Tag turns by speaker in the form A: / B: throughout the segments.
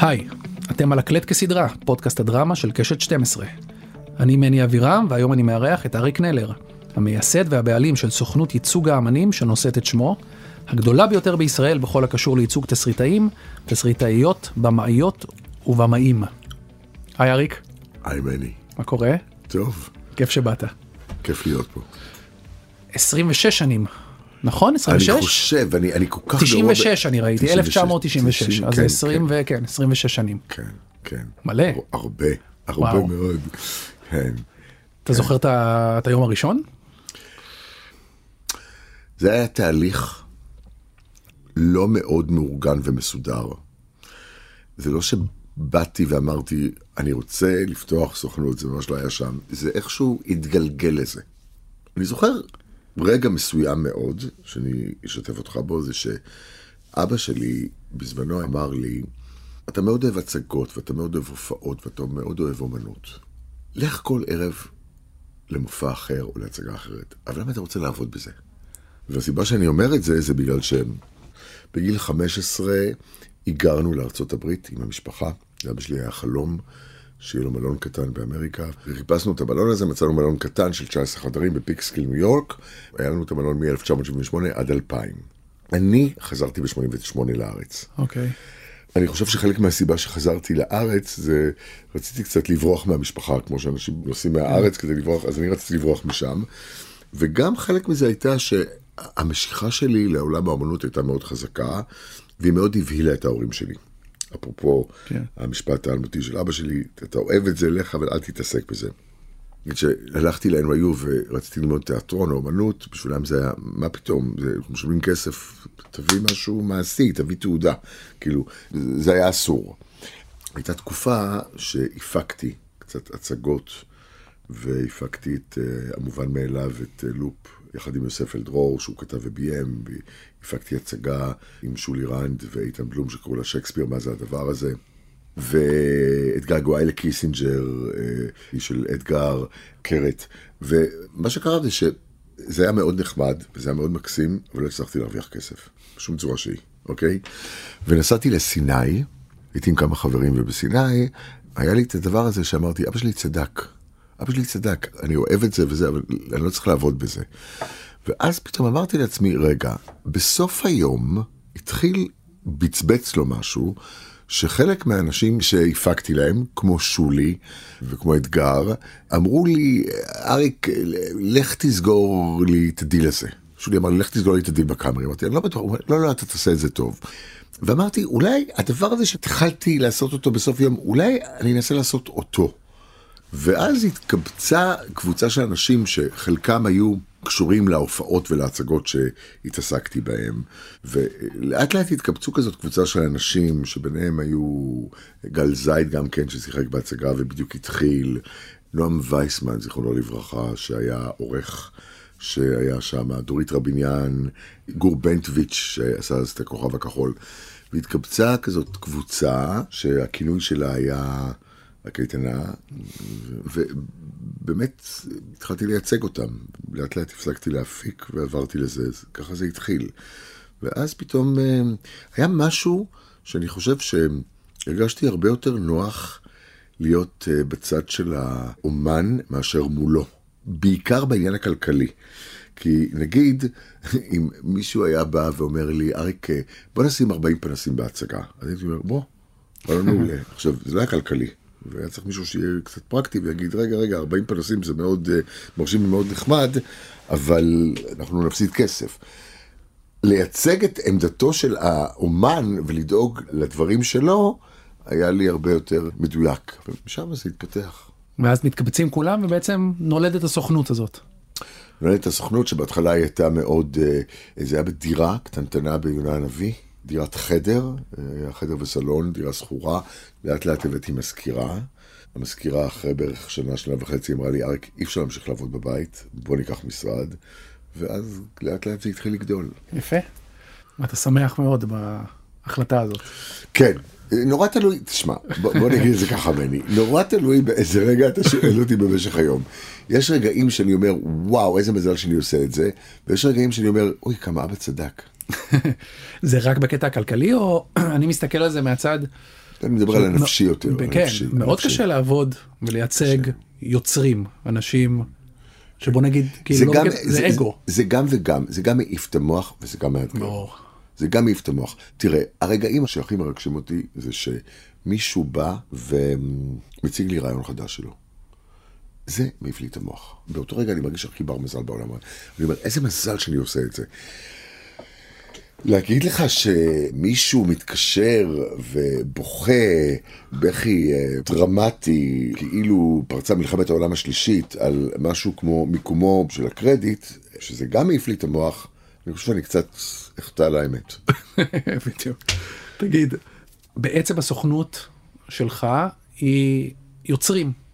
A: היי, אתם על הקלט כסדרה, פודקאסט הדרמה של קשת 12. אני מני אבירם, והיום אני מארח את אריק נלר, המייסד והבעלים של סוכנות ייצוג האמנים שנושאת את שמו, הגדולה ביותר בישראל בכל הקשור לייצוג תסריטאים, תסריטאיות, במאיות ובמאים. היי אריק,
B: היי מני.
A: מה קורה?
B: טוב,
A: כיף שבאת.
B: כיף להיות פה.
A: 26 שנים, נכון? 26?
B: אני חושב, אני, אני כל כך...
A: 96 אני ראיתי,
B: 96,
A: 1996, אז
B: כן,
A: 20
B: כן.
A: וכן, 26 שנים.
B: כן, כן.
A: מלא.
B: הרבה, הרבה
A: וואו.
B: מאוד. כן.
A: אתה זוכר את ה- את היום הראשון?
B: זה היה תהליך לא מאוד מאורגן ומסודר. זה לא שבאתי ואמרתי, אני רוצה לפתוח סוכנות, זה ממש לא היה שם. זה איכשהו התגלגל לזה. אני זוכר רגע מסוים מאוד, שאני אשתף אותך בו, זה שאבא שלי בזמנו אמר לי, אתה מאוד אוהב הצגות, ואתה מאוד אוהב הופעות, ואתה מאוד אוהב אומנות. לך כל ערב למופע אחר או להצגה אחרת, אבל למה אתה רוצה לעבוד בזה? והסיבה שאני אומר את זה, זה בגלל שבגיל 15 היגרנו לארצות הברית עם המשפחה. לאבא שלי היה חלום שיהיה לו מלון קטן באמריקה. וחיפשנו את המלון הזה, מצאנו מלון קטן של 19 חדרים בפיקסקיל, ניו יורק. היה לנו את המלון מ-1978 עד 2000. אני חזרתי ב-88 לארץ.
A: אוקיי.
B: אני חושב שחלק מהסיבה שחזרתי לארץ זה רציתי קצת לברוח מהמשפחה, כמו שאנשים נוסעים מהארץ כדי לברוח, אז אני רציתי לברוח משם. וגם חלק מזה הייתה שהמשיכה שלי לעולם האמנות הייתה מאוד חזקה, והיא מאוד הבהילה את ההורים שלי. אפרופו
A: כן.
B: המשפט האלמותי של אבא שלי, אתה אוהב את זה, לך, אבל אל תתעסק בזה. כשהלכתי ל-NYU ורציתי ללמוד תיאטרון או אמנות, בשבילם זה היה, מה פתאום, זה, משלמים כסף, תביא משהו מעשי, תביא תעודה, כאילו, זה היה אסור. הייתה תקופה שהפקתי קצת הצגות, והפקתי את uh, המובן מאליו, את uh, לופ, יחד עם יוסף אלדרור, שהוא כתב וביים, והפקתי הצגה עם שולי רנד ואיתן בלום, שקראו לה שייקספיר, מה זה הדבר הזה. ואת געגועי לקיסינג'ר, אה, היא של אדגר קרת. ומה שקרה זה שזה היה מאוד נחמד, וזה היה מאוד מקסים, אבל לא הצלחתי להרוויח כסף, בשום צורה שהיא, אוקיי? ונסעתי לסיני, הייתי עם כמה חברים, ובסיני היה לי את הדבר הזה שאמרתי, אבא שלי צדק. אבא שלי צדק, אני אוהב את זה וזה, אבל אני לא צריך לעבוד בזה. ואז פתאום אמרתי לעצמי, רגע, בסוף היום התחיל, בצבץ לו משהו, שחלק מהאנשים שהפקתי להם, כמו שולי וכמו אתגר, אמרו לי, אריק, לך תסגור לי את הדיל הזה. שולי אמר לי, לך תסגור לי את הדיל בקאמרי. אמרתי, אני לא בטוח, הוא אומר, לא, לא, אתה תעשה את זה טוב. ואמרתי, אולי הדבר הזה שהתחלתי לעשות אותו בסוף יום, אולי אני אנסה לעשות אותו. ואז התקבצה קבוצה של אנשים שחלקם היו קשורים להופעות ולהצגות שהתעסקתי בהם, ולאט לאט התקבצו כזאת קבוצה של אנשים שביניהם היו גל זייד גם כן ששיחק בהצגה ובדיוק התחיל, נועם וייסמן זיכרונו לברכה שהיה עורך שהיה שם, דורית רביניאן, גור בנטוויץ' שעשה אז את הכוכב הכחול, והתקבצה כזאת קבוצה שהכינוי שלה היה הקייטנה, ובאמת התחלתי לייצג אותם. לאט לאט הפסקתי להפיק ועברתי לזה, ככה זה התחיל. ואז פתאום אה, היה משהו שאני חושב שהרגשתי הרבה יותר נוח להיות אה, בצד של האומן מאשר מולו. בעיקר בעניין הכלכלי. כי נגיד, אם מישהו היה בא ואומר לי, אריק, אה, בוא נשים 40 פנסים בהצגה. אז הייתי אומר, בוא, בוא מעולה. עכשיו, זה לא היה כלכלי. והיה צריך מישהו שיהיה קצת פרקטי ויגיד, רגע, רגע, 40 פנסים זה מאוד uh, מרשים ומאוד נחמד, אבל אנחנו נפסיד כסף. לייצג את עמדתו של האומן ולדאוג לדברים שלו, היה לי הרבה יותר מדויק. ומשם זה התפתח.
A: ואז מתקבצים כולם ובעצם נולדת הסוכנות הזאת.
B: נולדת הסוכנות שבהתחלה היא הייתה מאוד, אה, זה היה בדירה קטנטנה ביונה הנביא. דירת חדר, היה חדר וסלון, דירה שכורה, לאט לאט הבאתי מזכירה. המזכירה אחרי בערך שנה, שנה וחצי אמרה לי, אריק, אי אפשר להמשיך לעבוד בבית, בוא ניקח משרד. ואז לאט לאט זה התחיל לגדול.
A: יפה. אתה שמח מאוד בהחלטה הזאת.
B: כן, נורא תלוי, תשמע, בוא, בוא נגיד את זה ככה מני, נורא תלוי באיזה רגע אתה שואל אותי במשך היום. יש רגעים שאני אומר, וואו, איזה מזל שאני עושה את זה, ויש רגעים שאני אומר, אוי, כמה אבא צדק.
A: זה רק בקטע הכלכלי, או אני מסתכל על זה מהצד...
B: אני מדבר על הנפשי יותר.
A: כן, מאוד. קשה לעבוד ולייצג יוצרים, אנשים, שבוא נגיד, כאילו, לא זה אגו.
B: זה גם וגם, זה גם מעיף את המוח וזה גם מאתגר. זה גם מעיף את המוח. תראה, הרגעים שהכי מרגשים אותי זה שמישהו בא ומציג לי רעיון חדש שלו. זה מעיף לי את המוח. באותו רגע אני מרגיש הכי בר מזל בעולם. אני אומר, איזה מזל שאני עושה את זה. להגיד לך שמישהו מתקשר ובוכה בכי אה, דרמטי, כאילו פרצה מלחמת העולם השלישית, על משהו כמו מיקומו של הקרדיט, שזה גם מעיף לי את המוח, אני חושב שאני קצת אחטא על האמת.
A: בדיוק. תגיד, בעצם הסוכנות שלך היא יוצרים.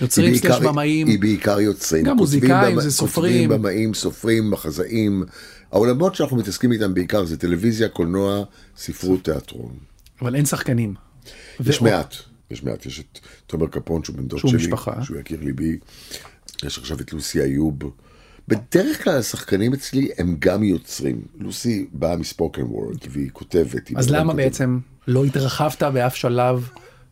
A: יוצרים סלש במאים.
B: היא בעיקר יוצרים.
A: גם מוזיקאים, זה סופרים.
B: כותבים, במאים, סופרים, מחזאים. העולמות שאנחנו מתעסקים איתם בעיקר זה טלוויזיה, קולנוע, ספרות, תיאטרון.
A: אבל אין שחקנים.
B: יש מעט, יש מעט, יש את תומר קפון שהוא בן דוד שלי,
A: משפחה.
B: שהוא יכיר ליבי, יש עכשיו את לוסי איוב. בדרך כלל השחקנים אצלי הם גם יוצרים. לוסי באה מספוקן וורד והיא כותבת.
A: אז למה
B: כותב.
A: בעצם לא התרחבת באף שלב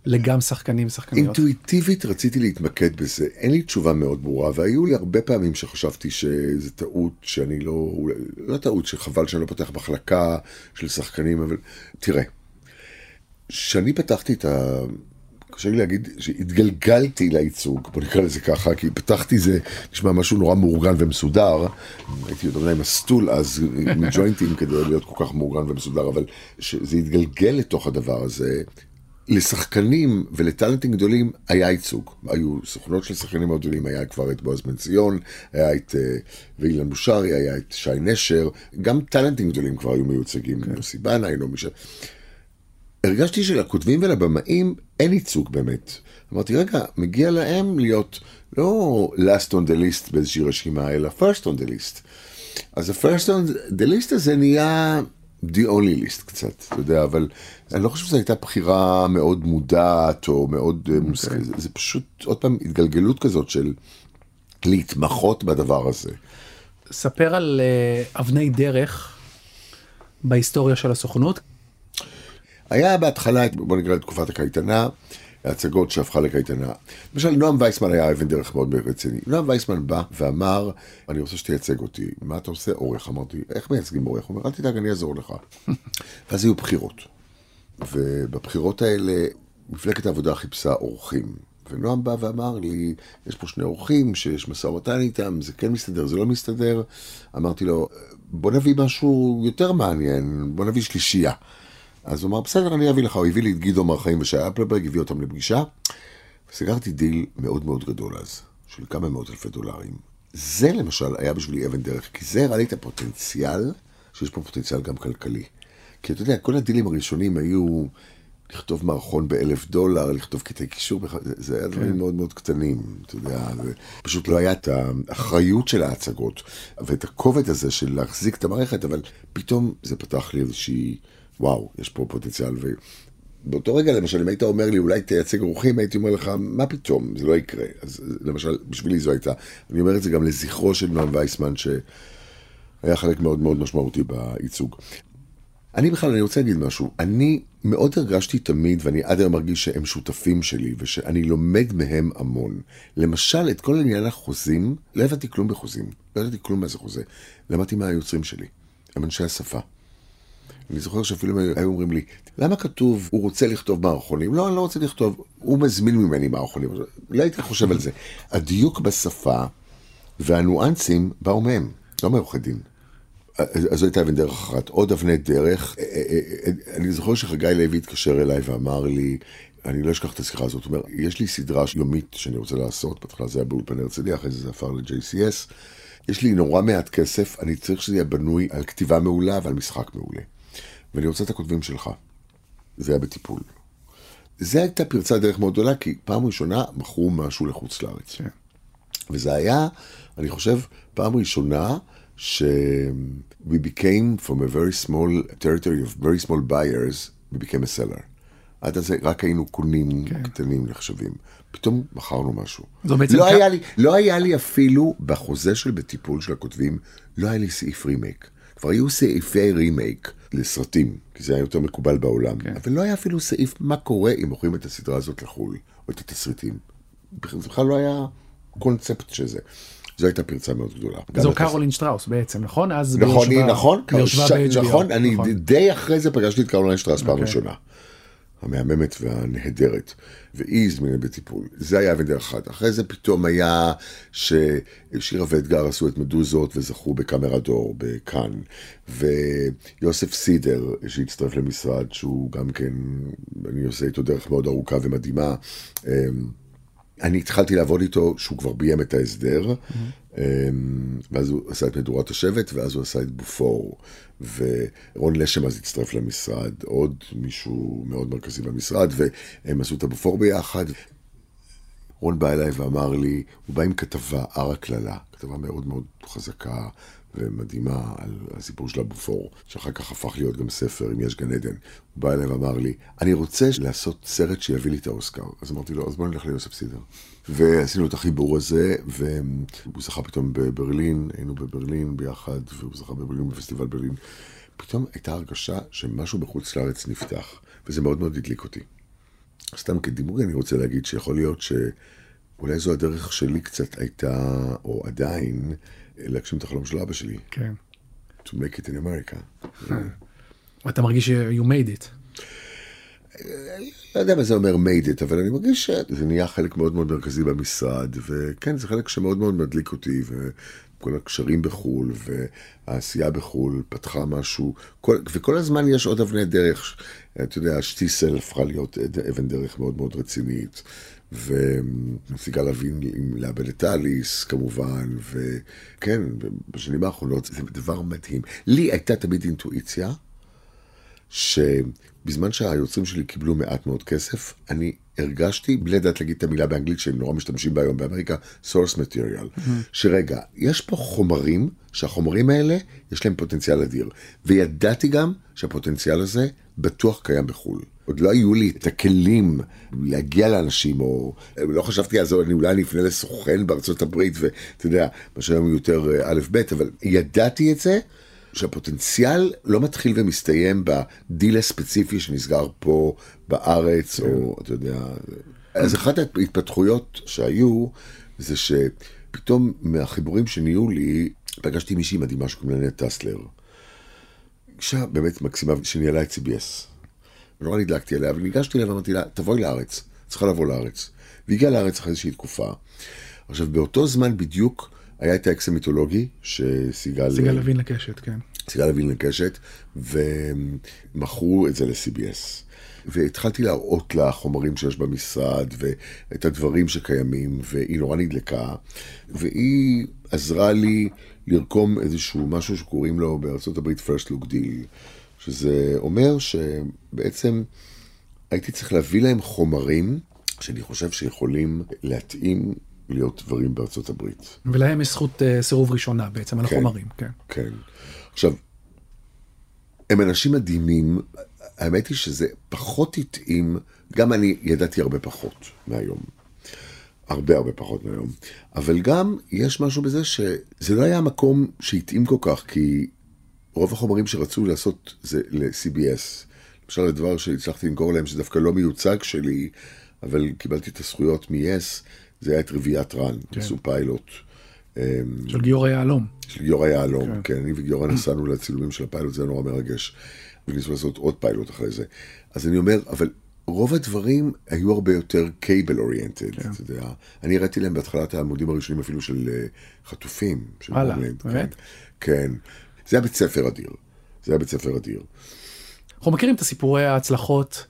A: לגם שחקנים ושחקניות?
B: אינטואיטיבית רציתי להתמקד בזה, אין לי תשובה מאוד ברורה, והיו לי הרבה פעמים שחשבתי שזה טעות, שאני לא, לא טעות, שחבל שאני לא פותח מחלקה של שחקנים, אבל תראה, כשאני פתחתי את ה... קשה לי להגיד שהתגלגלתי לייצוג, בוא נקרא לזה ככה, כי פתחתי זה נשמע משהו נורא מאורגן ומסודר. הייתי יותר מדי מסטול אז עם ג'וינטים כדי להיות כל כך מאורגן ומסודר, אבל שזה התגלגל לתוך הדבר הזה. לשחקנים ולטאלנטים גדולים היה ייצוג. היו סוכנות של שחקנים מאוד גדולים, היה כבר את בועז בן ציון, היה את אה, ואילן בושרי, היה את שי נשר, גם טאלנטים גדולים כבר היו מיוצגים, יוסי בנאי, נעמי ש... הרגשתי שלכותבים ולבמאים אין ייצוג באמת. אמרתי, רגע, מגיע להם להיות לא last on the list באיזושהי רשימה, אלא first on the list. אז ה-first on the list הזה נהיה the only list קצת, אתה יודע, אבל אני לא חושב שזו הייתה בחירה מאוד מודעת או מאוד okay. מושכלת, זה, זה פשוט עוד פעם התגלגלות כזאת של להתמחות בדבר הזה.
A: ספר על אה, אבני דרך בהיסטוריה של הסוכנות.
B: היה בהתחלה, בוא נקרא לתקופת הקייטנה, הצגות שהפכה לקייטנה. למשל, נועם וייסמן היה אבן דרך מאוד רציני. נועם וייסמן בא ואמר, אני רוצה שתייצג אותי. מה אתה עושה? עורך. אמרתי, איך מייצגים עורך? הוא אומר, אל תדאג, אני אעזור לך. ואז היו בחירות. ובבחירות האלה, מפלגת העבודה חיפשה אורחים. ונועם בא ואמר לי, יש פה שני אורחים שיש משא ומתן איתם, זה כן מסתדר, זה לא מסתדר. אמרתי לו, בוא נביא משהו יותר מעניין, בוא נביא שלישייה. אז הוא אמר, בסדר, אני אביא לך, הוא הביא לי את גידו מר חיים ושי אפלברג, הביא אותם לפגישה. וסגרתי דיל מאוד מאוד גדול אז, של כמה מאות אלפי דולרים. זה למשל היה בשבילי אבן דרך, כי זה הראה לי את הפוטנציאל, שיש פה פוטנציאל גם כלכלי. כי אתה יודע, כל הדילים הראשונים היו לכתוב מערכון באלף דולר, לכתוב קטעי קישור, זה, זה היה דברים מאוד מאוד קטנים, אתה יודע, זה פשוט לא היה את האחריות של ההצגות, ואת הכובד הזה של להחזיק את המערכת, אבל פתאום זה פתח לי איזושהי, וואו, יש פה פוטנציאל, ו... באותו רגע, למשל, אם היית אומר לי, אולי תייצג אורחים, הייתי אומר לך, מה פתאום, זה לא יקרה. אז למשל, בשבילי זו הייתה, אני אומר את זה גם לזכרו של נועם וייסמן, שהיה חלק מאוד מאוד משמעותי בייצוג. אני בכלל, אני רוצה להגיד משהו, אני מאוד הרגשתי תמיד, ואני עד היום מרגיש שהם שותפים שלי, ושאני לומד מהם המון. למשל, את כל עניין החוזים, לא הבנתי כלום בחוזים, לא ידעתי כלום מה זה חוזה. למדתי מהיוצרים שלי, הם אנשי השפה. אני זוכר שאפילו היו אומרים לי, למה כתוב, הוא רוצה לכתוב מערכונים? לא, אני לא רוצה לכתוב, הוא מזמין ממני מערכונים. לא הייתי חושב על זה. הדיוק בשפה והניואנסים באו מהם, לא מעורכי דין. אז זו הייתה אבן דרך אחת. עוד אבני דרך, אה, אה, אה, אני זוכר שחגי לוי התקשר אליי ואמר לי, אני לא אשכח את השיחה הזאת, הוא אומר, יש לי סדרה יומית שאני רוצה לעשות, בהתחלה זה היה באולפן הרצליה, אחרי זה זה עבר ל-JCS. יש לי נורא מעט כסף, אני צריך שזה יהיה בנוי על כתיבה מעולה ועל משחק מעולה. ואני רוצה את הכותבים שלך. זה היה בטיפול. זה הייתה פרצת דרך מאוד גדולה, כי פעם ראשונה מכרו משהו לחוץ לארץ.
A: כן.
B: וזה היה, אני חושב, פעם ראשונה ש- we became from a very small territory of very small buyers, we became a seller. עד אז רק היינו קונים
A: כן.
B: קטנים נחשבים. פתאום מכרנו משהו. לא,
A: כ-
B: היה לי, לא היה לי אפילו, בחוזה של בטיפול של הכותבים, לא היה לי סעיף רימייק. כבר היו סעיפי רימייק לסרטים, כי זה היה יותר מקובל בעולם,
A: כן.
B: אבל לא היה אפילו סעיף מה קורה אם מוכרים את הסדרה הזאת לחו"ל, או את התסריטים. זה בכלל לא היה קונספט של זה. זו הייתה פרצה מאוד גדולה.
A: זו קרולין שטראוס בעצם, נכון? אז
B: נכון, היא נכון, נכון, אני די אחרי זה פגשתי את קרולין שטראוס פעם
A: אוקיי.
B: ראשונה. המהממת והנהדרת, והיא הזמינה בטיפול. זה היה אבן דרך אחת. אחרי זה פתאום היה ששירה ואתגר עשו את מדוזות וזכו בקאמרה דור בכאן, ויוסף סידר שהצטרף למשרד, שהוא גם כן, אני עושה איתו דרך מאוד ארוכה ומדהימה. אני התחלתי לעבוד איתו שהוא כבר ביים את ההסדר, אמ, ואז הוא עשה את מדורת השבט, ואז הוא עשה את בופור. ורון לשם אז הצטרף למשרד, עוד מישהו מאוד מרכזי במשרד, והם עשו את הבופור ביחד. רון בא אליי ואמר לי, הוא בא עם כתבה, הר הקללה, כתבה מאוד מאוד חזקה ומדהימה על הסיפור של הבופור, שאחר כך הפך להיות גם ספר, אם יש גן עדן. הוא בא אליי ואמר לי, אני רוצה לעשות סרט שיביא לי את האוסקר. אז אמרתי לו, אז בוא נלך ליוסף סידר. ועשינו את החיבור הזה, והוא זכה פתאום בברלין, היינו בברלין ביחד, והוא זכה בברלין בפסטיבל ברלין. פתאום הייתה הרגשה שמשהו בחוץ לארץ נפתח, וזה מאוד מאוד הדליק אותי. סתם כדימוי אני רוצה להגיד שיכול להיות שאולי זו הדרך שלי קצת הייתה, או עדיין, להגשים את החלום של אבא שלי,
A: כן.
B: to make it in America.
A: אתה מרגיש ש- you made it.
B: לא יודע מה זה אומר made it, אבל אני מרגיש שזה נהיה חלק מאוד מאוד מרכזי במשרד, וכן, זה חלק שמאוד מאוד מדליק אותי, וכל הקשרים בחו"ל, והעשייה בחו"ל פתחה משהו, כל, וכל הזמן יש עוד אבני דרך. אתה יודע, שטיסל הפכה להיות אבן דרך מאוד מאוד רצינית, וסיגל אבין עם לאבד את אליס, כמובן, וכן, בשנים האחרונות זה דבר מדהים. לי הייתה תמיד אינטואיציה, שבזמן שהיוצרים שלי קיבלו מעט מאוד כסף, אני הרגשתי, בלי לדעת להגיד את המילה באנגלית שהם נורא משתמשים בה היום באמריקה, source material, mm-hmm. שרגע, יש פה חומרים, שהחומרים האלה, יש להם פוטנציאל אדיר. וידעתי גם שהפוטנציאל הזה בטוח קיים בחו"ל. עוד לא היו לי את הכלים להגיע לאנשים, או לא חשבתי אז, אני אולי אני אפנה לסוכן בארצות הברית, ואתה יודע, מה שהיום יותר אה, א' ב', אבל ידעתי את זה, שהפוטנציאל לא מתחיל ומסתיים בדיל הספציפי שנסגר פה בארץ, או אתה יודע... אז אחת ההתפתחויות שהיו, זה שפתאום מהחיבורים שנהיו לי, פגשתי מישהי מדהימה שקוראים לה נט טסלר. אישה באמת מקסימה שניהלה את CBS. נורא נדלקתי עליה, אבל ניגשתי אליה ואמרתי לה, תבואי לארץ, צריכה לבוא לארץ. והגיעה לארץ אחרי איזושהי תקופה. עכשיו, באותו זמן בדיוק היה את האקס המיתולוגי, שסיגל...
A: סיגל לוין לקשת, כן.
B: סיגל לוין לקשת, ומכרו את זה ל-CBS. והתחלתי להראות לה חומרים שיש במשרד, ואת הדברים שקיימים, והיא נורא נדלקה, והיא עזרה לי לרקום איזשהו משהו שקוראים לו בארצות הברית first look deal, שזה אומר שבעצם הייתי צריך להביא להם חומרים שאני חושב שיכולים להתאים להיות דברים בארצות הברית.
A: ולהם יש זכות אה, סירוב ראשונה בעצם על
B: כן.
A: החומרים, כן.
B: כן. עכשיו, הם אנשים מדהימים, האמת היא שזה פחות התאים, גם אני ידעתי הרבה פחות מהיום. הרבה הרבה פחות מהיום. אבל גם יש משהו בזה שזה לא היה מקום שהתאים כל כך, כי רוב החומרים שרצו לעשות זה ל-CBS. למשל הדבר שהצלחתי למכור להם, שדווקא לא מיוצג שלי, אבל קיבלתי את הזכויות מ-yes, זה היה את רביעיית רן, כן. עשו פיילוט.
A: של גיורא יהלום.
B: של גיורא יהלום, כן. כן, אני וגיורא נסענו לצילומים של הפיילוט, זה היה נורא מרגש. וניסו לעשות עוד פיילוט אחרי זה. אז אני אומר, אבל רוב הדברים היו הרבה יותר קייבל אוריינטד, כן. אתה יודע. אני הראיתי להם בהתחלה את העמודים הראשונים אפילו של uh, חטופים. של
A: וואלה,
B: הומלנד,
A: באמת?
B: כן, כן. זה היה בית ספר אדיר. זה היה בית ספר אדיר.
A: אנחנו מכירים את הסיפורי ההצלחות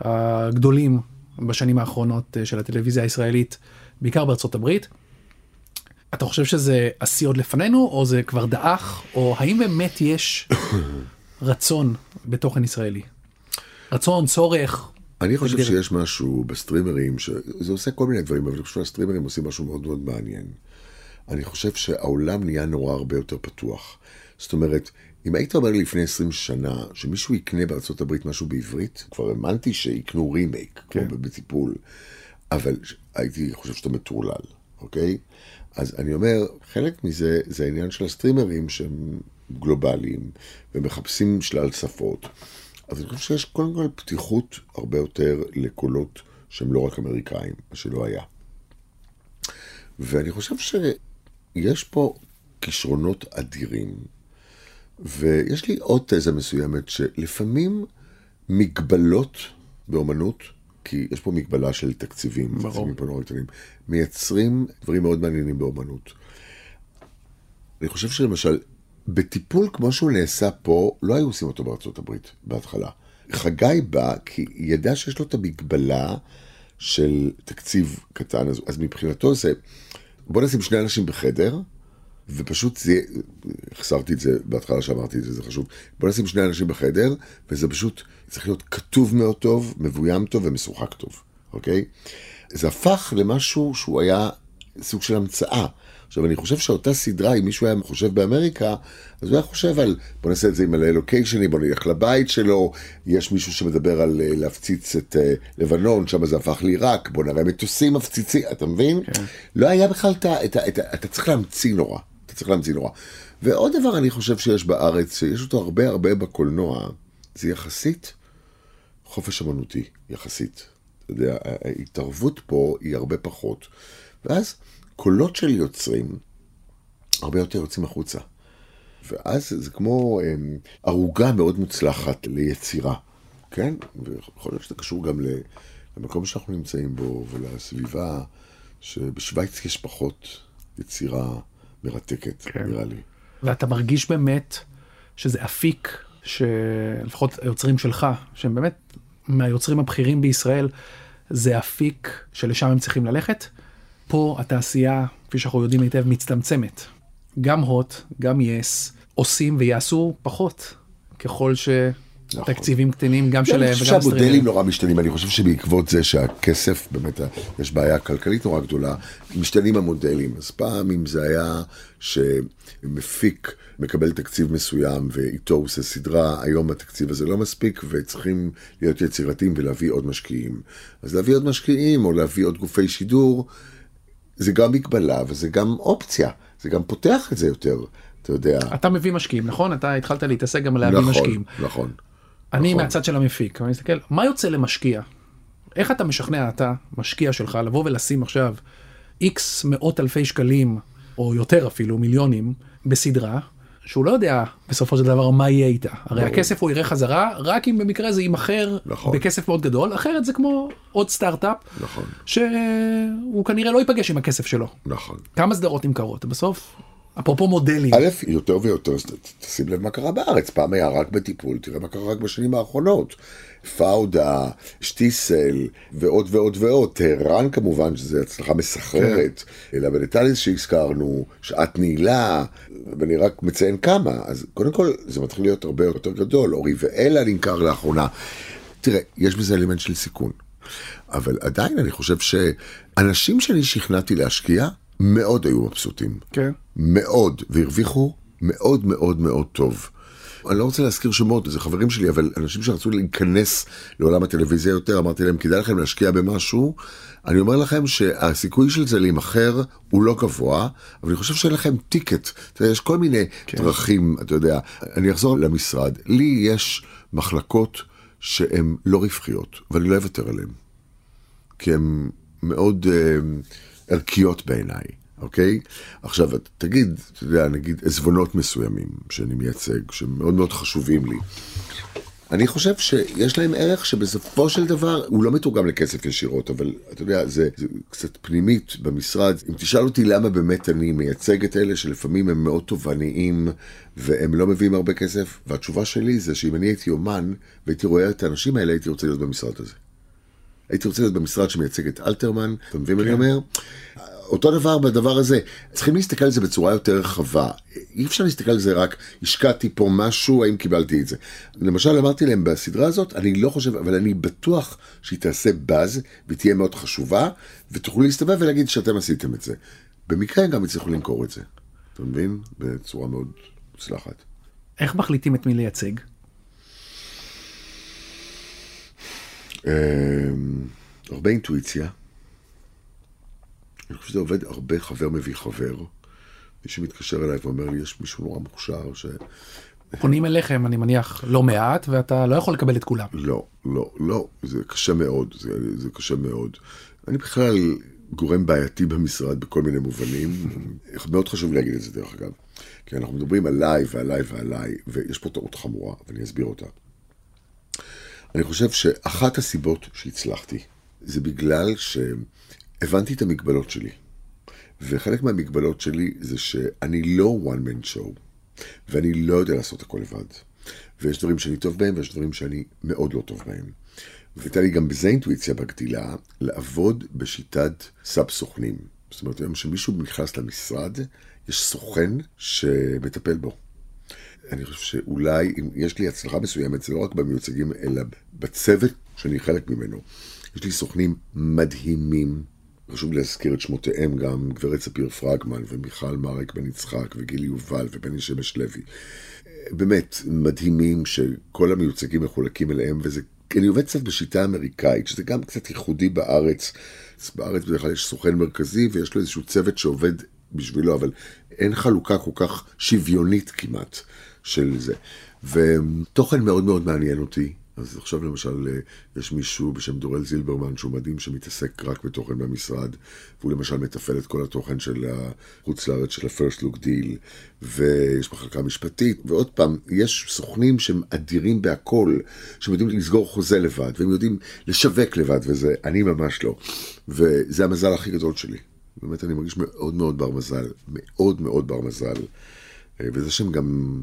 A: הגדולים בשנים האחרונות אה, של הטלוויזיה הישראלית, בעיקר בארצות הברית. אתה חושב שזה השיא עוד לפנינו, או זה כבר דעך, או האם באמת יש רצון בתוכן ישראלי? רצון, צורך?
B: אני חושב
A: הגדיר.
B: שיש משהו בסטרימרים, שזה עושה כל מיני דברים, אבל אני חושב שהסטרימרים עושים משהו מאוד מאוד מעניין. אני חושב שהעולם נהיה נורא הרבה יותר פתוח. זאת אומרת, אם היית אומר לי לפני 20 שנה שמישהו יקנה בארצות הברית משהו בעברית, כבר האמנתי שיקנו רימייק, כן. כמו בטיפול, אבל הייתי חושב שאתה מטורלל, אוקיי? אז אני אומר, חלק מזה זה העניין של הסטרימרים שהם גלובליים ומחפשים שלל שפות, אז אני חושב שיש קודם כל פתיחות הרבה יותר לקולות שהם לא רק אמריקאים, מה שלא היה. ואני חושב שיש פה כישרונות אדירים, ויש לי עוד תזה מסוימת שלפעמים מגבלות באומנות, כי יש פה מגבלה של תקציבים,
A: ברור.
B: תקציבים פה נורא קטנים, מייצרים דברים מאוד מעניינים באומנות. אני חושב שלמשל, בטיפול כמו שהוא נעשה פה, לא היו עושים אותו בארצות הברית בהתחלה. חגי בא כי ידע שיש לו את המגבלה של תקציב קטן, אז, אז מבחינתו זה, בוא נשים שני אנשים בחדר, ופשוט זה, החסרתי את זה בהתחלה שאמרתי את זה, זה חשוב. בוא נשים שני אנשים בחדר, וזה פשוט צריך להיות כתוב מאוד טוב, מבוים טוב ומשוחק טוב, אוקיי? זה הפך למשהו שהוא היה סוג של המצאה. עכשיו, אני חושב שאותה סדרה, אם מישהו היה חושב באמריקה, אז הוא היה חושב על, בוא נעשה את זה עם הלוקיישנים, בוא נלך לבית שלו, יש מישהו שמדבר על אה, להפציץ את אה, לבנון, שם זה הפך לעיראק, בוא נראה מטוסים מפציצים, אתה מבין? כן. לא היה בכלל את ה... את ה, את ה אתה צריך להמציא נורא, צריך להמציא נורא. ועוד דבר אני חושב שיש בארץ, שיש אותו הרבה הרבה בקולנוע, זה יחסית חופש אמנותי, יחסית. אתה יודע, ההתערבות פה היא הרבה פחות. ואז קולות של יוצרים הרבה יותר יוצאים החוצה. ואז זה כמו אמ, ערוגה מאוד מוצלחת ליצירה, כן? ויכול להיות שזה קשור גם למקום שאנחנו נמצאים בו ולסביבה, שבשוויץ יש פחות יצירה מרתקת,
A: כן.
B: נראה לי.
A: ואתה מרגיש באמת שזה אפיק שלפחות היוצרים שלך, שהם באמת מהיוצרים הבכירים בישראל, זה אפיק שלשם הם צריכים ללכת. פה התעשייה, כפי שאנחנו יודעים היטב, מצטמצמת. גם הוט, גם יס, עושים ויעשו פחות, ככל שתקציבים קטנים גם
B: אני
A: שלהם
B: חושב שהמודלים. נורא משתנים, אני חושב שבעקבות זה שהכסף, באמת, יש בעיה כלכלית נורא גדולה, משתנים המודלים. אז פעם אם זה היה שמפיק מקבל תקציב מסוים ואיתו הוא עושה סדרה, היום התקציב הזה לא מספיק וצריכים להיות יצירתיים ולהביא עוד משקיעים. אז להביא עוד משקיעים או להביא עוד גופי שידור, זה גם מגבלה וזה גם אופציה, זה גם פותח את זה יותר, אתה יודע.
A: אתה מביא משקיעים, נכון? אתה התחלת להתעסק גם להביא
B: נכון,
A: משקיעים.
B: נכון.
A: אני
B: נכון.
A: מהצד של המפיק, אני מסתכל, מה יוצא למשקיע? איך אתה משכנע אתה, משקיע שלך, לבוא ולשים עכשיו איקס מאות אלפי שקלים, או יותר אפילו, מיליונים, בסדרה, שהוא לא יודע בסופו של דבר מה יהיה איתה. הרי
B: ברור.
A: הכסף הוא יראה חזרה, רק אם במקרה זה יימכר
B: נכון.
A: בכסף מאוד גדול, אחרת זה כמו עוד סטארט-אפ,
B: נכון.
A: שהוא כנראה לא ייפגש עם הכסף שלו.
B: נכון.
A: כמה סדרות נמכרות בסוף? אפרופו מודלים.
B: א', יותר ויותר, תשים לב מה קרה בארץ, פעם היה רק בטיפול, תראה מה קרה רק בשנים האחרונות. פאודה, שטיסל, ועוד ועוד ועוד, טהרן כמובן, שזו הצלחה מסחררת, אלא בנטליס שהזכרנו, שעת נעילה, ואני רק מציין כמה, אז קודם כל זה מתחיל להיות הרבה יותר גדול, אורי ואלה נמכר לאחרונה. תראה, יש בזה אלמנט של סיכון, אבל עדיין אני חושב שאנשים שאני שכנעתי להשקיע, מאוד היו מבסוטים.
A: כן.
B: מאוד, והרוויחו מאוד מאוד מאוד טוב. אני לא רוצה להזכיר שמות, זה חברים שלי, אבל אנשים שרצו להיכנס לעולם הטלוויזיה יותר, אמרתי להם, כדאי לכם להשקיע במשהו. אני אומר לכם שהסיכוי של זה להימכר הוא לא גבוה, אבל אני חושב שאין לכם טיקט. יש כל מיני כן. דרכים, אתה יודע. אני אחזור למשרד, לי יש מחלקות שהן לא רווחיות, ואני לא אוותר עליהן. כי הן מאוד אה, ערכיות בעיניי, אוקיי? עכשיו, תגיד, אתה יודע, נגיד עזבונות מסוימים שאני מייצג, שהם מאוד מאוד חשובים לי. אני חושב שיש להם ערך שבסופו של דבר הוא לא מתורגם לכסף ישירות, אבל אתה יודע, זה, זה קצת פנימית במשרד. אם תשאל אותי למה באמת אני מייצג את אלה שלפעמים הם מאוד תובעניים והם לא מביאים הרבה כסף, והתשובה שלי זה שאם אני הייתי אומן והייתי רואה את האנשים האלה, הייתי רוצה להיות במשרד הזה. הייתי רוצה להיות במשרד שמייצג את אלתרמן, אתה מבין מה אני אומר? אותו דבר בדבר הזה, צריכים להסתכל על זה בצורה יותר רחבה. אי אפשר להסתכל על זה רק, השקעתי פה משהו, האם קיבלתי את זה. למשל, אמרתי להם בסדרה הזאת, אני לא חושב, אבל אני בטוח שהיא תעשה באז, והיא תהיה מאוד חשובה, ותוכלו להסתובב ולהגיד שאתם עשיתם את זה. במקרה הם גם הצליחו למכור את זה. אתה מבין? בצורה מאוד מוצלחת.
A: איך מחליטים את מי לייצג?
B: הרבה אינטואיציה. אני חושב שזה עובד הרבה חבר מביא חבר, מישהו מתקשר אליי ואומר לי, יש מישהו נורא מוכשר ש...
A: פונים אליכם, אני מניח, לא מעט, ואתה לא יכול לקבל את כולם.
B: לא, לא, לא, זה קשה מאוד, זה, זה קשה מאוד. אני בכלל גורם בעייתי במשרד בכל מיני מובנים. מאוד חשוב להגיד את זה דרך אגב. כי אנחנו מדברים עליי ועליי ועליי, ויש פה טעות חמורה, ואני אסביר אותה. אני חושב שאחת הסיבות שהצלחתי, זה בגלל שהבנתי את המגבלות שלי. וחלק מהמגבלות שלי זה שאני לא one man show, ואני לא יודע לעשות הכל לבד. ויש דברים שאני טוב בהם, ויש דברים שאני מאוד לא טוב בהם. והייתה לי גם בזה אינטואיציה בגדילה, לעבוד בשיטת סאב סוכנים. זאת אומרת, היום שמישהו נכנס למשרד, יש סוכן שמטפל בו. אני חושב שאולי, אם יש לי הצלחה מסוימת, זה לא רק במיוצגים, אלא בצוות שאני חלק ממנו. יש לי סוכנים מדהימים, חשוב להזכיר את שמותיהם גם, גברת ספיר פרגמן ומיכל מרק בן יצחק וגילי יובל ובני שמש לוי. באמת, מדהימים שכל המיוצגים מחולקים אליהם, וזה, אני עובד קצת בשיטה אמריקאית, שזה גם קצת ייחודי בארץ. בארץ בדרך כלל יש סוכן מרכזי ויש לו איזשהו צוות שעובד בשבילו, אבל אין חלוקה כל כך שוויונית כמעט של זה. ותוכן מאוד מאוד מעניין אותי. אז עכשיו למשל יש מישהו בשם דורל זילברמן שהוא מדהים שמתעסק רק בתוכן במשרד והוא למשל מתפעל את כל התוכן של החוץ לארץ של ה-first look deal ויש מחלקה משפטית ועוד פעם יש סוכנים שהם אדירים בהכל שהם יודעים לסגור חוזה לבד והם יודעים לשווק לבד וזה אני ממש לא וזה המזל הכי גדול שלי באמת אני מרגיש מאוד מאוד בר מזל מאוד מאוד בר מזל וזה שהם גם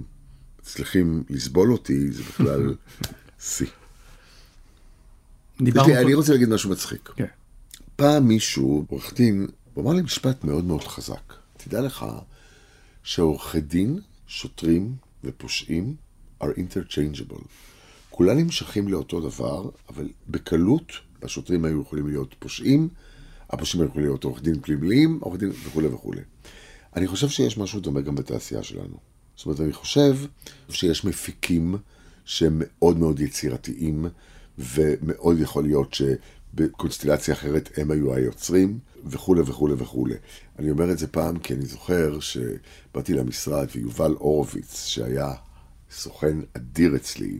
B: מצליחים לסבול אותי זה בכלל שיא. אני רוצה להגיד משהו מצחיק.
A: כן.
B: פעם מישהו, עורך דין, הוא אמר לי משפט מאוד מאוד חזק. תדע לך שעורכי דין, שוטרים ופושעים are interchangeable. כולם נמשכים לאותו דבר, אבל בקלות השוטרים היו יכולים להיות פושעים, הפושעים היו יכולים להיות עורך דין פליליים, עורך דין וכולי וכולי. אני חושב שיש משהו דומה גם בתעשייה שלנו. זאת אומרת, אני חושב שיש מפיקים שהם מאוד מאוד יצירתיים, ומאוד יכול להיות שבקונסטלציה אחרת הם היו היוצרים, וכולי וכולי וכולי. אני אומר את זה פעם כי אני זוכר שבאתי למשרד ויובל הורוביץ, שהיה סוכן אדיר אצלי,